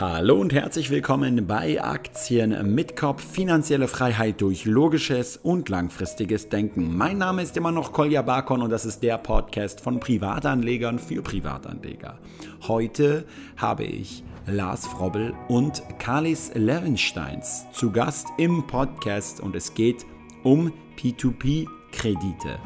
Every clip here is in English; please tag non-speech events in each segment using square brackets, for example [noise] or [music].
Hallo und herzlich willkommen bei Aktien mit Kopf, finanzielle Freiheit durch logisches und langfristiges Denken. Mein Name ist immer noch Kolja Barkon und das ist der Podcast von Privatanlegern für Privatanleger. Heute habe ich Lars Frobbel und Kalis Levensteins zu Gast im Podcast und es geht um P2P-Kredite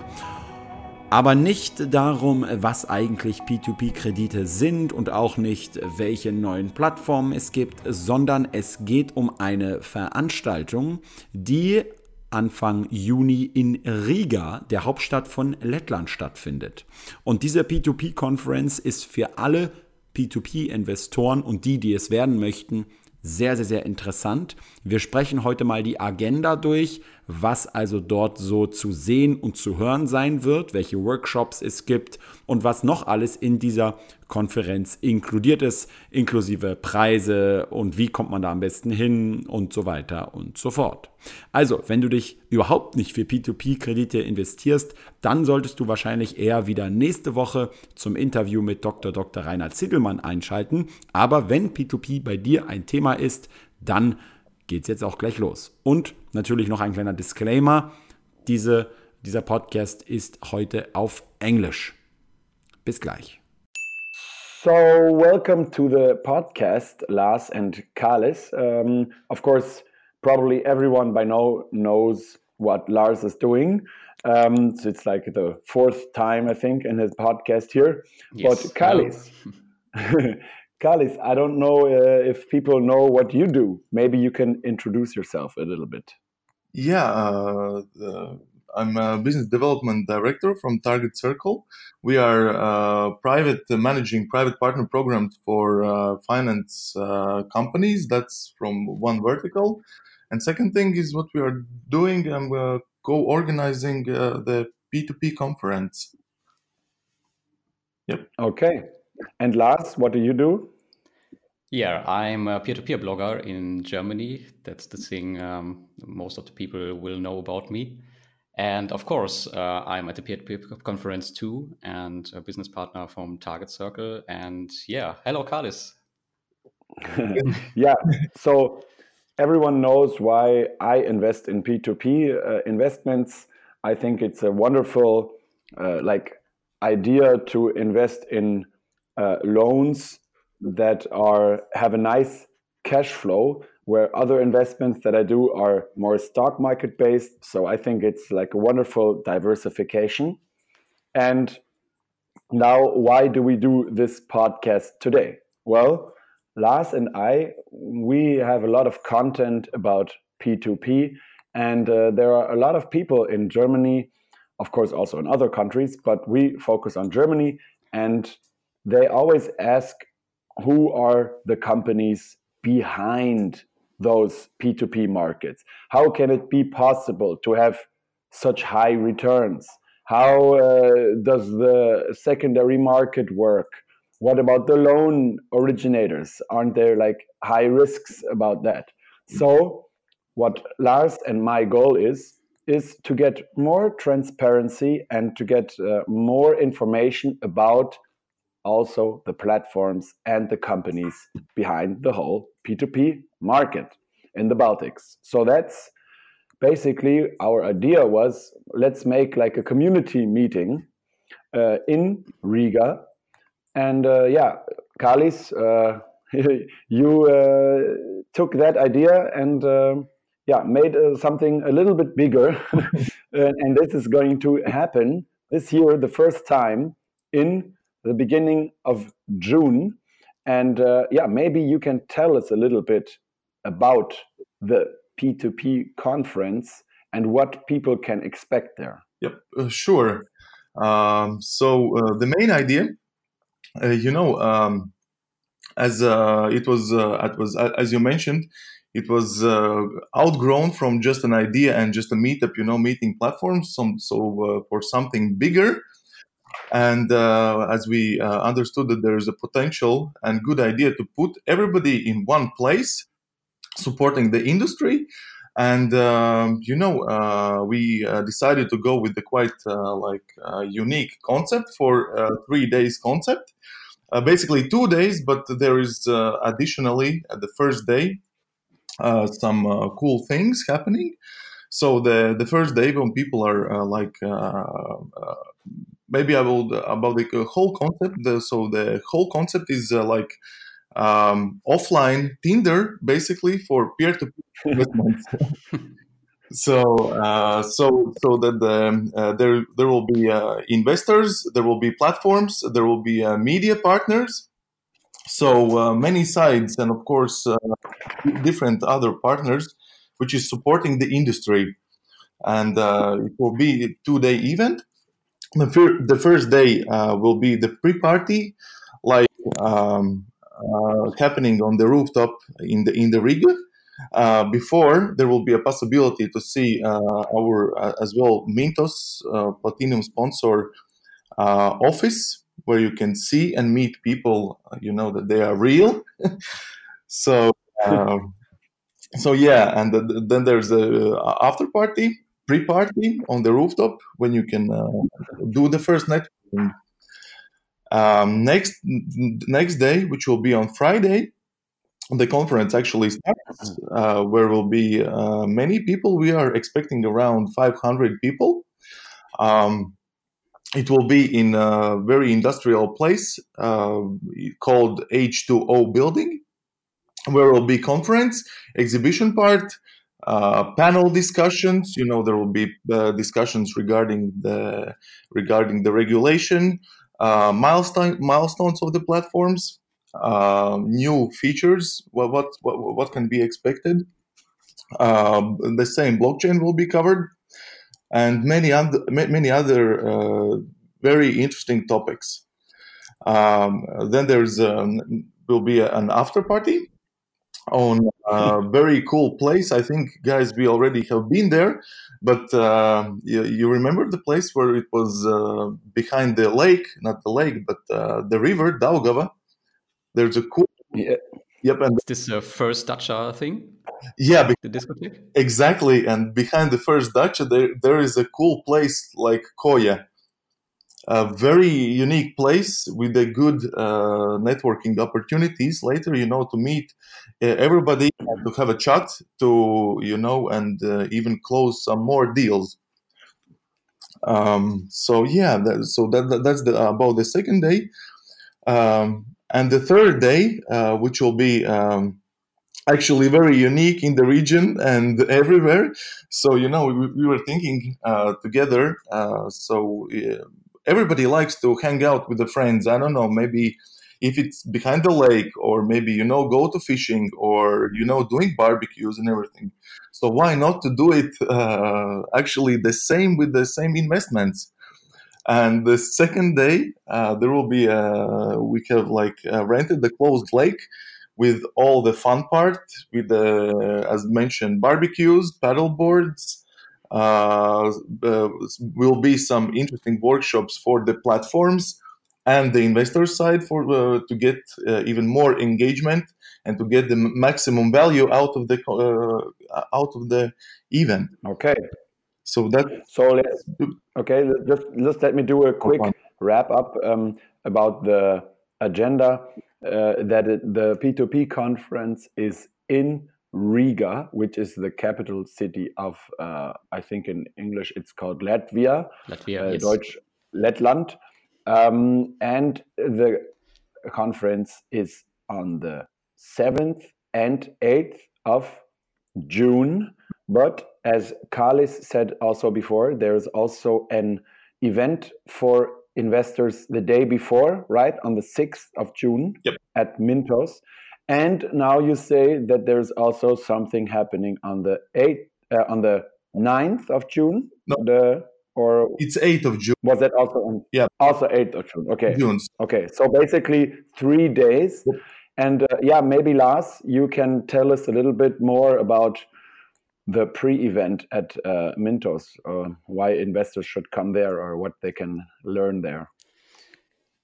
aber nicht darum, was eigentlich P2P-Kredite sind und auch nicht, welche neuen Plattformen es gibt, sondern es geht um eine Veranstaltung, die Anfang Juni in Riga, der Hauptstadt von Lettland, stattfindet. Und diese P2P-Conference ist für alle P2P-Investoren und die, die es werden möchten, sehr, sehr, sehr interessant. Wir sprechen heute mal die Agenda durch, was also dort so zu sehen und zu hören sein wird, welche Workshops es gibt und was noch alles in dieser Konferenz inkludiert ist, inklusive Preise und wie kommt man da am besten hin und so weiter und so fort. Also, wenn du dich überhaupt nicht für P2P-Kredite investierst, dann solltest du wahrscheinlich eher wieder nächste Woche zum Interview mit Dr. Dr. Rainer Ziegelmann einschalten. Aber wenn P2P bei dir ein Thema ist, dann geht es jetzt auch gleich los. Und natürlich noch ein kleiner Disclaimer. Diese, dieser Podcast ist heute auf Englisch. Bis gleich. So, welcome to the podcast, Lars and Kalis. Um, of course, probably everyone by now knows what Lars is doing. Um, so it's like the fourth time, I think, in his podcast here. Yes. But Kalis, [laughs] Kalis, I don't know uh, if people know what you do. Maybe you can introduce yourself a little bit. Yeah, uh, uh, I'm a business development director from Target Circle. We are uh, private uh, managing private partner programs for uh, finance uh, companies. That's from one vertical. And second thing is what we are doing. I'm uh, co-organizing uh, the P2P conference. Yep. Okay. And Lars, what do you do? Yeah, I'm a peer-to-peer blogger in Germany. That's the thing um, most of the people will know about me. And of course, uh, I'm at the peer-to-peer conference too, and a business partner from Target Circle. And yeah, hello, Kalis. [laughs] yeah. So everyone knows why I invest in P2P uh, investments. I think it's a wonderful uh, like idea to invest in uh, loans that are have a nice cash flow where other investments that I do are more stock market based. So I think it's like a wonderful diversification. And now, why do we do this podcast today? Well, Lars and I, we have a lot of content about P2P, and uh, there are a lot of people in Germany, of course, also in other countries, but we focus on Germany, and they always ask who are the companies behind those P2P markets? How can it be possible to have such high returns? How uh, does the secondary market work? What about the loan originators? Aren't there like high risks about that? So, what Lars and my goal is, is to get more transparency and to get uh, more information about also the platforms and the companies behind the whole P2P market in the Baltics. So that's basically our idea was let's make like a community meeting uh, in Riga. And uh, yeah, Kalis, uh, [laughs] you uh, took that idea and um, yeah, made uh, something a little bit bigger. [laughs] and this is going to happen this year, the first time in the beginning of June. And uh, yeah, maybe you can tell us a little bit about the P2P conference and what people can expect there. Yep, uh, sure. Um, so uh, the main idea, uh, you know, um, as uh, it was, uh, it was as you mentioned, it was outgrown from just an idea and just a meetup, you know, meeting platforms. Some, so for something bigger, and uh, as we uh, understood that there is a potential and good idea to put everybody in one place supporting the industry and um, you know uh, we uh, decided to go with the quite uh, like uh, unique concept for three days concept uh, basically two days, but there is uh, additionally at the first day uh, some uh, cool things happening. So the the first day when people are uh, like maybe I will about the whole concept. The, so the whole concept is like um, offline Tinder, basically for peer [laughs] to peer investments. so uh, so so that the, uh, there there will be uh, investors, there will be platforms, there will be uh, media partners. So uh, many sides, and of course uh, different other partners, which is supporting the industry. And it will be a two-day event. The, fir- the first day will be the pre-party, like um, happening on the rooftop in the in the Riga uh, before there will be a possibility to see uh, our uh, as well Mintos uh, Platinum sponsor uh, office where you can see and meet people. You know that they are real. [laughs] so um, so yeah, and the, then there's a after party, pre party on the rooftop when you can do the first networking. Um, next next day, which will be on Friday, the conference actually starts, uh, where will be uh, many people. We are expecting around 500 people. Um, it will be in a very industrial place uh, called H2O building, where will be conference, exhibition part, uh, panel discussions. You know, there will be uh, discussions regarding the regarding the regulation, uh, milestone milestones of the platforms, uh, new features, what, what, what, what can be expected. Um, the same blockchain will be covered, and many other many other uh, very interesting topics. Um, then there's um, will be an after party on a very cool place. I think guys, we already have been there, but uh, you, you, remember the place where it was uh, behind the lake, not the lake, but uh, the river Daugava. There's a cool. Yeah. Yep. And this is this the first dacha thing? Yeah, the discotheque. Exactly, and behind the first dacha, there there is a cool place like Koya, a very unique place with a good uh, networking opportunities later. You know, to meet everybody, to have a chat, to you know, and uh, even close some more deals. Um, so yeah, that, so that, that, that's the, about the second day. Um, and the third day, uh, which will be um, actually very unique in the region and everywhere. So, you know, we, we were thinking uh, together. Uh, so, everybody likes to hang out with the friends. I don't know, maybe if it's behind the lake or maybe you know go to fishing or you know doing barbecues and everything so why not to do it uh, actually the same with the same investments and the second day, uh, there will be a, we have like uh, rented the closed lake with all the fun part, with the, as mentioned, barbecues, paddle boards. Uh, uh, will be some interesting workshops for the platforms and the investor side for uh, to get uh, even more engagement and to get the maximum value out of the out of the event. Okay, so that so let's okay. Just just let me do a quick wrap up um, about the agenda. Uh, that it, the P2P conference is in Riga, which is the capital city of, uh, I think in English it's called Latvia, Latvia, uh, yes. Deutsch Lettland, um, and the conference is on the seventh and eighth of June. But as Carlis said also before, there's also an event for investors the day before, right? On the 6th of June yep. at Mintos. And now you say that there's also something happening on the 8th, uh, on the 9th of June? No. The, or it's 8th of June. Was that also on? Yeah. Also 8th of June. Okay. June. Okay. So basically three days. Yep. And uh, yeah, maybe Lars, you can tell us a little bit more about the pre-event at uh, Mintos, uh, why investors should come there or what they can learn there.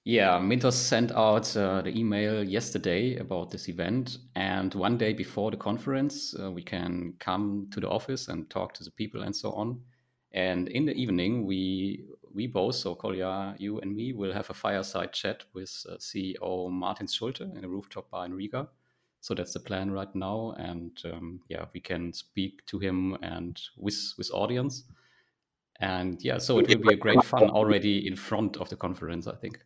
Yeah, Mintos sent out uh, the email yesterday about this event, and one day before the conference, uh, we can come to the office and talk to the people and so on. And in the evening, we we both, so Kolja, you and me, will have a fireside chat with uh, CEO Martin Schulte in a rooftop bar in Riga. So that's the plan right now, and um, yeah, we can speak to him and with with audience, and yeah, so it will be a great fun already in front of the conference, I think.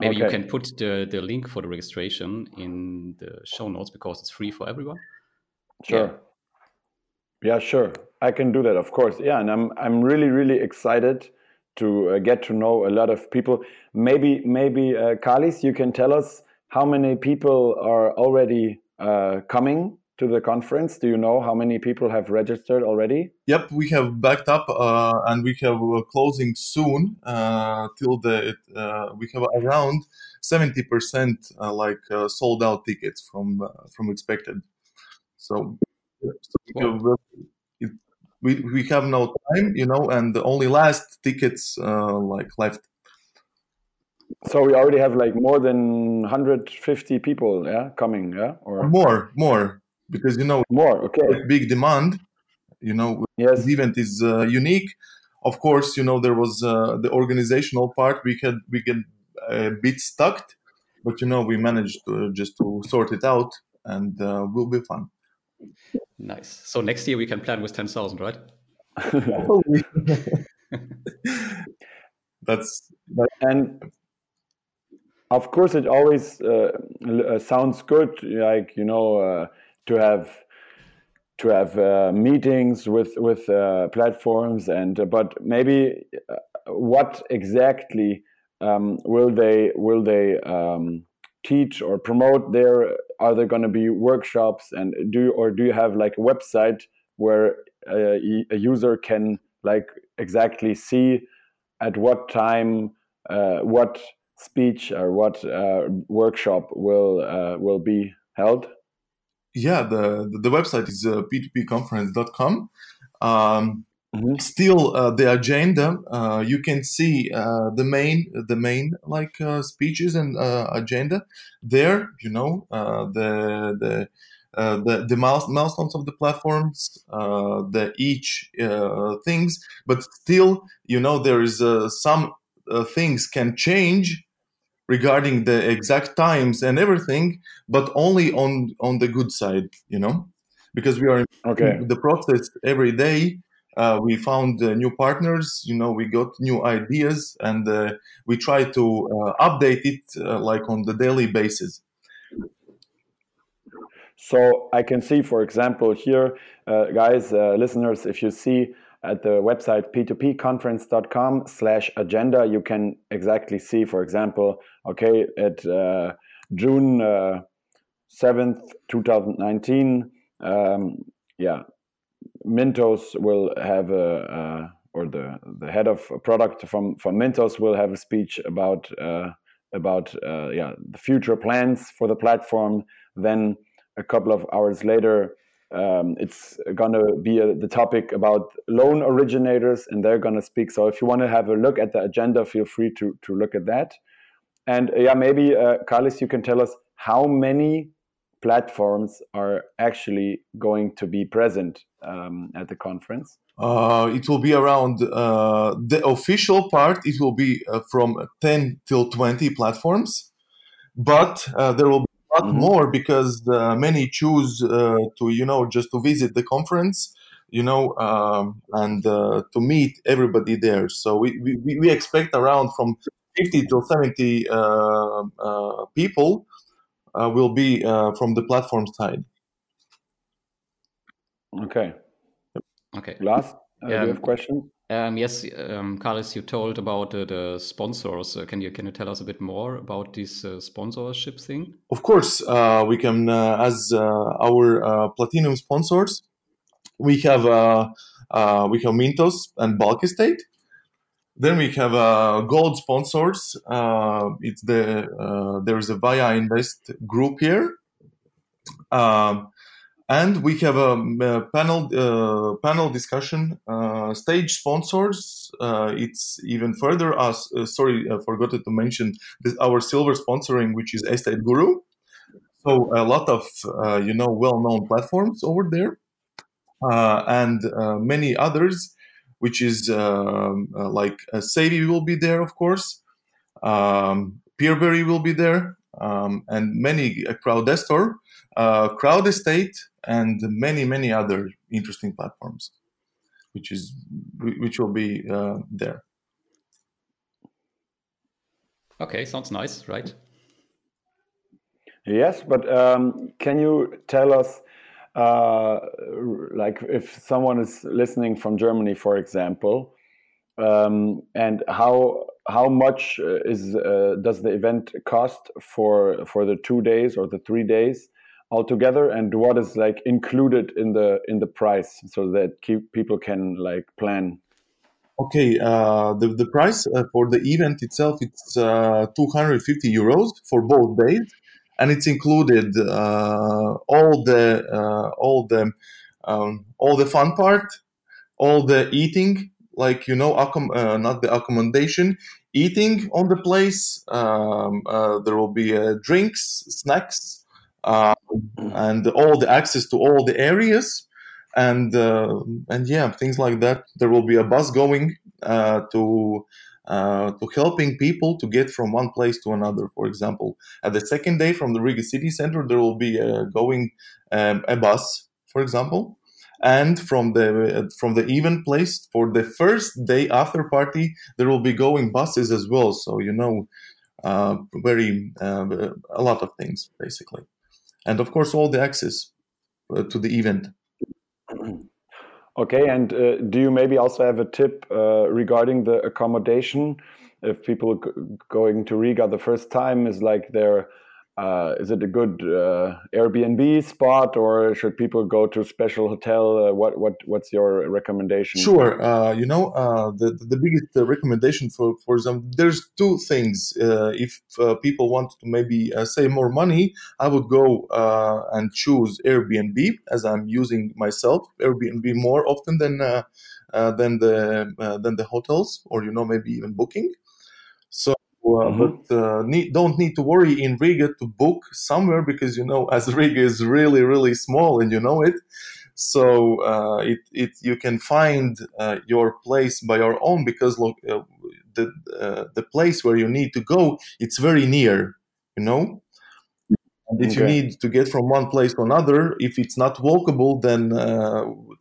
Maybe okay. you can put the, the link for the registration in the show notes because it's free for everyone. Sure. Yeah, yeah sure. I can do that, of course. Yeah, and I'm I'm really really excited to uh, get to know a lot of people. Maybe maybe uh, Kalis, you can tell us how many people are already uh, coming to the conference? Do you know how many people have registered already? Yep, we have backed up uh, and we have uh, closing soon uh, till the uh, we have around seventy percent uh, like uh, sold out tickets from from expected. So, so it, we we have no time, you know, and the only last tickets like left. So we already have like more than 150 people, yeah, coming, yeah, or more, more because you know more okay. big demand you know yes. the event is uh, unique. Of course you know there was uh, the organizational part we had we get a bit stuck but you know we managed to, just to sort it out and uh, will be fun nice. So next year we can plan with 10000 right? [laughs] [laughs] That's and of course it always uh, uh, sounds good like you know uh, to have to have uh, meetings with with uh, platforms and uh, but maybe uh, what exactly um, will they will they um, teach or promote there? Are there going to be workshops and do or do you have like a website where a, a user can like exactly see at what time uh, what speech or what uh, workshop will will be held yeah, the the website is uh, p2pconference.com. Um, mm-hmm. Still, uh, the agenda uh, you can see uh, the main the main like uh, speeches and uh, agenda there. You know uh, the the. the the milestones of the platforms, the each things, but still, you know, there is some things can change regarding the exact times and everything, but only on on the good side, you know, because we are okay. the process every day. Uh, we found uh, new partners, you know, we got new ideas, and uh, we try to uh, update it uh, like on the daily basis. So I can see, for example, here, uh, guys, listeners, if you see at the website p2pconference.com slash agenda you can exactly see for example okay at uh, june uh, 7th 2019 um, yeah mintos will have a uh, or the the head of product from from mintos will have a speech about uh, about uh, yeah the future plans for the platform. Then a couple of hours later um, it's going to be a, the topic about loan originators, and they're going to speak. So if you want to have a look at the agenda, feel free to to look at that. And uh, yeah, maybe uh, Carlos, you can tell us how many platforms are actually going to be present um, at the conference. Uh, it will be around uh, the official part. It will be uh, from ten till twenty platforms, but uh, there will lot mm-hmm. more because uh, many choose uh, to you know just to visit the conference you know um, and uh, to meet everybody there. So we, we, we expect around from 50 to 70 uh, uh, people uh, will be from the platform side. Okay. Okay. Last yeah. do you have questions um, yes, um, Carlos, you told about uh, the sponsors. Uh, can you can you tell us a bit more about this uh, sponsorship thing? Of course, uh, we can uh, as uh, our platinum sponsors. We have we have Mintos and Bulkestate. Then we have gold sponsors. it's the there's a ViaInvest group here. Um, and we have a, a panel uh, panel discussion uh, stage sponsors uh, it's even further us uh, sorry i forgot to mention this, our silver sponsoring which is EstateGuru. So a lot of uh, you know well-known platforms over there. Uh, and many others which is um, like uh, Savy will be there, of course. Um, Peerberry will be there, um, and many uh, Crowdestor, uh, Crowdestate, and many many other interesting platforms, which is which will be uh, there. Okay, sounds nice, right? Yes, but um, can you tell us, uh, like, if someone is listening from Germany, for example, um, and how how much uh, is uh, does the event cost for for the two days or the three days altogether, and what is like included in the in the price so that keep, people can like plan Okay, uh, the the price uh, for the event itself it's uh, 250 euros for both days, and it's included uh, all the uh, all the um, all the fun part, all the eating, like you know, accom- uh, not the accommodation, eating on the place. Um, there will be drinks, snacks, and all the access to all the areas and uh, and yeah, things like that. There will be a bus going uh, to uh, to helping people to get from one place to another. For example, at the second day from the Riga city center, there will be going um, a bus, for example, and from the from the event place for the first day after party, there will be going buses as well. So you know, uh, very uh, a lot of things basically, and of course all the access uh, to the event. Okay, and uh, do you maybe also have a tip uh, regarding the accommodation? If people going to Riga the first time is like they're uh, is it a good uh, Airbnb spot, or should people go to a special hotel? Uh, what what what's your recommendation? Sure, uh, you know uh, the the biggest uh, recommendation for for them. There's two things. if people want to maybe save more money, I would go and choose Airbnb as I'm using myself Airbnb more often than than the than the hotels, or you know maybe even booking. Uh, mm-hmm. but uh, need, don't need to worry in Riga to book somewhere because you know [laughs] as Riga is really really small and you know it, so uh, it, it you can find uh, your place by your own because look uh, the uh, the place where you need to go it's very near, you know. And if okay. you need to get from one place to another, if it's not walkable, then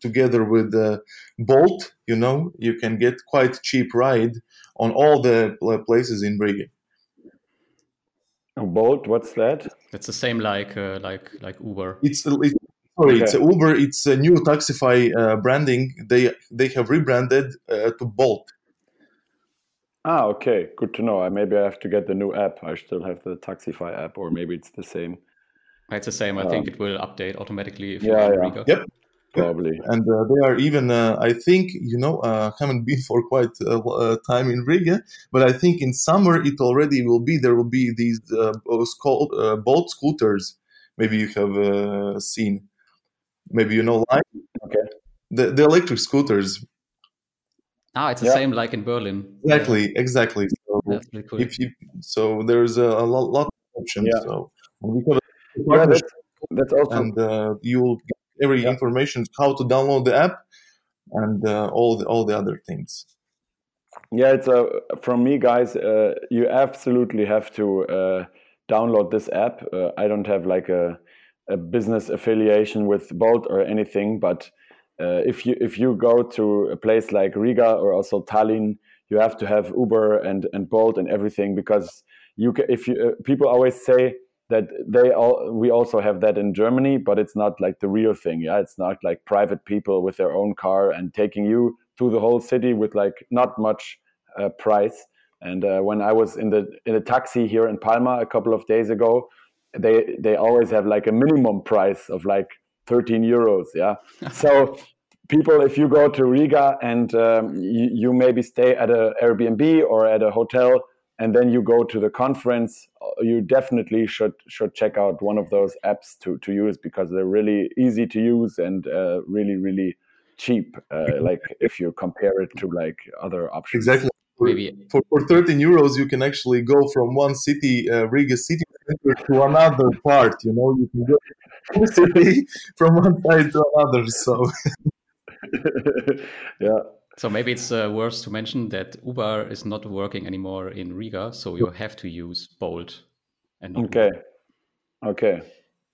together with the Bolt, you know, you can get quite cheap ride on all the places in Riga. Bolt, what's that? It's the same like uh, like like Uber. It's, it's sorry, okay. it's Uber. It's a new Taxify uh, branding. They they have rebranded uh, to Bolt. Ah, okay, good to know. Maybe I have to get the new app. I still have the Taxify app, or maybe it's the same. It's the same. I um, think it will update automatically if yeah, you're yeah. Yep probably. And uh, they are even, uh, I think, you know, uh, [laughs] haven't been for quite a, a, time in Riga, but I think in summer it already will be. There will be these uh, called uh, Bolt scooters. Maybe you have uh, seen. Maybe you know, like okay, the the electric scooters. Ah, it's the yeah. same like in Berlin. Exactly, yeah. exactly. So That's really cool. If you, so there's a, a lot, lot, of options. Yeah. So we have yeah, that's, that's also and uh, you'll every yeah. information how to download the app and uh, all the, all the other things yeah it's a from me guys uh, you absolutely have to uh, download this app uh, i don't have like a, a business affiliation with bolt or anything but uh, if you if you go to a place like riga or also tallinn you have to have uber and and bolt and everything because you can, if you uh, people always say that they all we also have that in Germany, but it's not like the real thing. Yeah, it's not like private people with their own car and taking you to the whole city with like not much uh, price. And uh, when I was in the in a taxi here in Palma a couple of days ago, they they always have like a minimum price of like 13 euros. Yeah, [laughs] so people, if you go to Riga and um, you, you maybe stay at a Airbnb or at a hotel and then you go to the conference uh, you definitely should should check out one of those apps to to use because they're really easy to use and uh, really really cheap uh, [laughs] like if you compare it to like other options. Exactly. For, for 13 euros you can actually go from one city uh, riga city center to another part you know? You can go from one [laughs] side to another so. [laughs] Yeah So maybe it's uh, worth to mention that Uber is not working anymore in Riga, so you have to use Bolt. And okay, Uber. okay.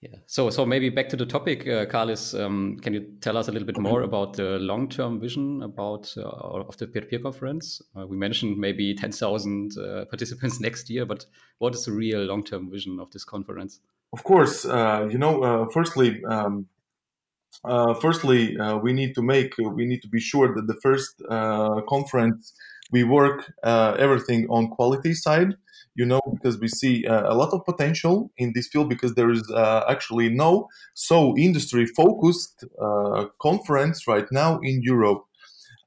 Yeah. So, so maybe back to the topic, uh, Carlis. Um, can you tell us a little bit more about the long-term vision about uh, of the peer-to-peer conference? Uh, we mentioned maybe [laughs] ten thousand uh, participants [laughs] next year, but what is the real long-term vision of this conference? Of course, uh, you know. Uh, firstly, um, firstly, we need to make we need to be sure that the first conference we work everything on quality side you know, because we see uh, a lot of potential in this field because there is uh, actually no so industry focused uh, conference right now in Europe.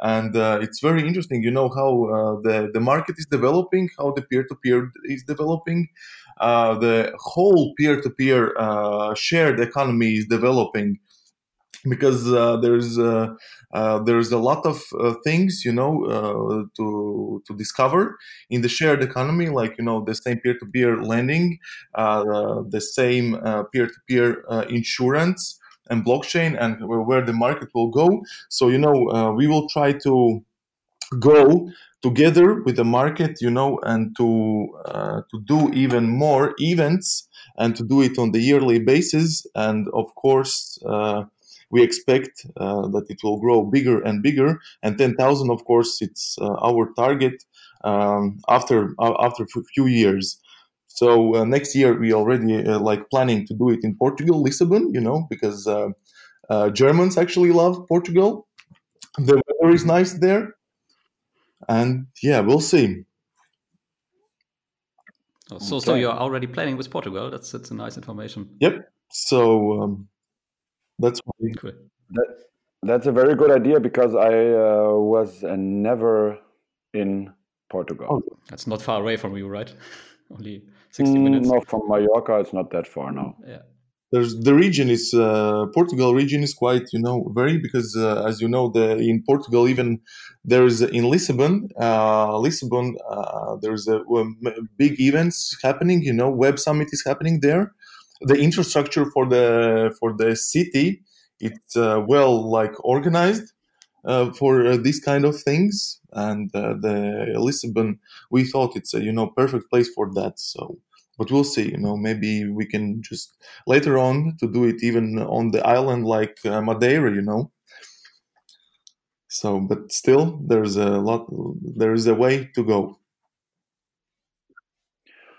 And uh, it's very interesting, you know, how uh, the, the market is developing, how the peer to peer is developing, uh, the whole peer to peer shared economy is developing [laughs] because uh, there's uh, uh, there's a lot of uh, things you know uh, to to discover in the shared economy, like you know the same peer-to-peer lending, uh, the same peer-to-peer insurance and blockchain, and where the market will go. So you know we will try to go together with the market, you know, and to to do even more events and to do it on the yearly basis, and of course we expect uh, that it will grow bigger and bigger. And 10,000, of course, it's uh, our target um, after uh, after a few years. So uh, next year we already uh, like planning to do it in Portugal, Lisbon. You know, because uh, Germans actually love Portugal. The weather is nice there, and yeah, we'll see. So, okay. so you're already planning with Portugal. That's that's a nice information. Yep. So um, that's cool. That, that's a very good idea because I uh, was uh, never in Portugal. Oh. That's not far away from you, right? [laughs] Only 60 mm, minutes. No, from Mallorca, it's not that far now. Yeah. There's the region is uh, Portugal region is quite you know very because uh, as you know the in Portugal even there is in Lisbon uh, Lisbon uh, there's a, a big events happening you know Web Summit is happening there the infrastructure for the for the city it's uh, well like organized uh, for uh, these kind of things. And uh, the lisbon we thought it's a you know perfect place for that. So but we'll see you know maybe we can just later on to do it even on the island like uh, madeira you know? So but still there's a lot there is a way to go.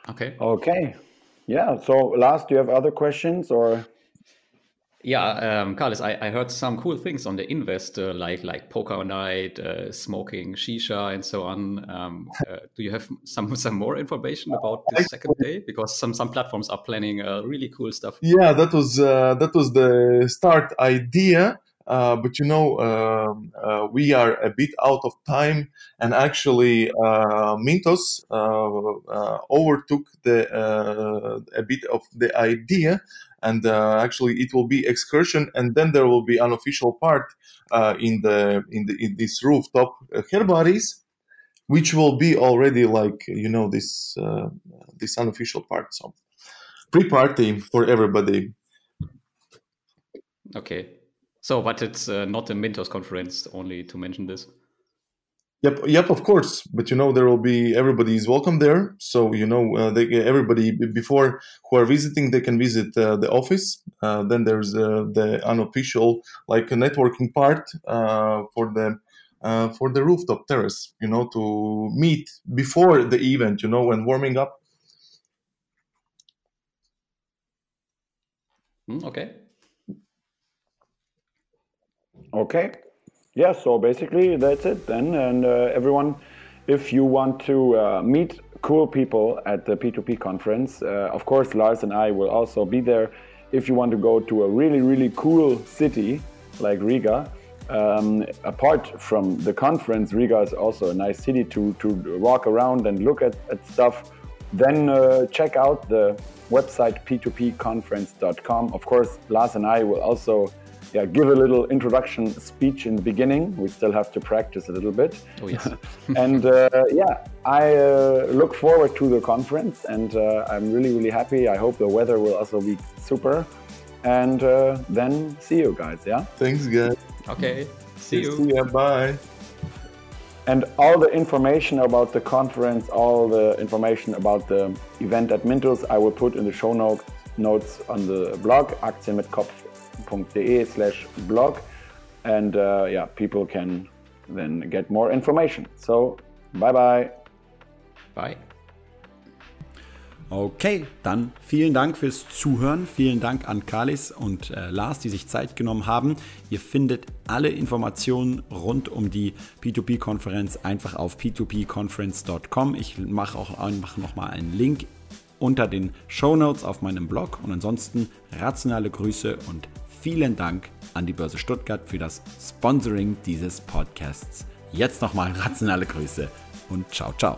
Okay. Okay yeah. So, last, do you have other questions or? Yeah, um, Carlis, I, I heard some cool things on the investor, like like poker night, uh, smoking shisha, and so on. Um, uh, do you have [laughs] some some more information about the second day? Because some some platforms are planning uh, really cool stuff. Yeah, that was uh, that was the start idea. Uh, but you know, um, uh, we are a bit out of time, and actually, uh, Mintos uh, uh, overtook the a bit of the idea, and actually, it will be excursion, and then there will be an official part in the in the in this rooftop herbaries, which will be already like you know this this unofficial part. So pre-party for everybody. Okay, so, but it's uh, not a Mintos conference, only to mention this. Yep, yep, of course. But you know, there will be everybody is welcome there. So you know, uh, they, everybody before who are visiting, they can visit uh, the office. Uh, then there's uh, the unofficial, like a networking part uh, for the for the rooftop terrace. You know, to meet before the event. You know, when warming up. Mm, okay. Okay. Yeah, so basically that's it then. And uh, everyone, if you want to uh, meet cool people at the P2P conference, uh, of course, Lars and I will also be there. If you want to go to a really, really cool city like Riga, um, apart from the conference, Riga is also a nice city to, to walk around and look at, at stuff. Then uh, check out the website p2pconference.com. Of course, Lars and I will also yeah, give a little introduction speech in the beginning. We still have to practice a little bit. Oh, yes. [laughs] and uh, yeah, I uh, look forward to the conference and uh, I'm really, really happy. I hope the weather will also be super. And uh, then see you guys, yeah? Thanks, guys. Okay, see you. See ya, bye. And all the information about the conference, all the information about the event at Mintos, I will put in the show notes, notes on the blog, aktienmitkopf.de slash blog. And uh, yeah, people can then get more information. So, bye bye. Bye. Okay, dann vielen Dank fürs Zuhören. Vielen Dank an Kalis und äh, Lars, die sich Zeit genommen haben. Ihr findet alle Informationen rund um die P2P-Konferenz einfach auf p2pconference.com. Ich mache auch einfach nochmal einen Link unter den Show Notes auf meinem Blog. Und ansonsten rationale Grüße und vielen Dank an die Börse Stuttgart für das Sponsoring dieses Podcasts. Jetzt nochmal rationale Grüße und ciao, ciao.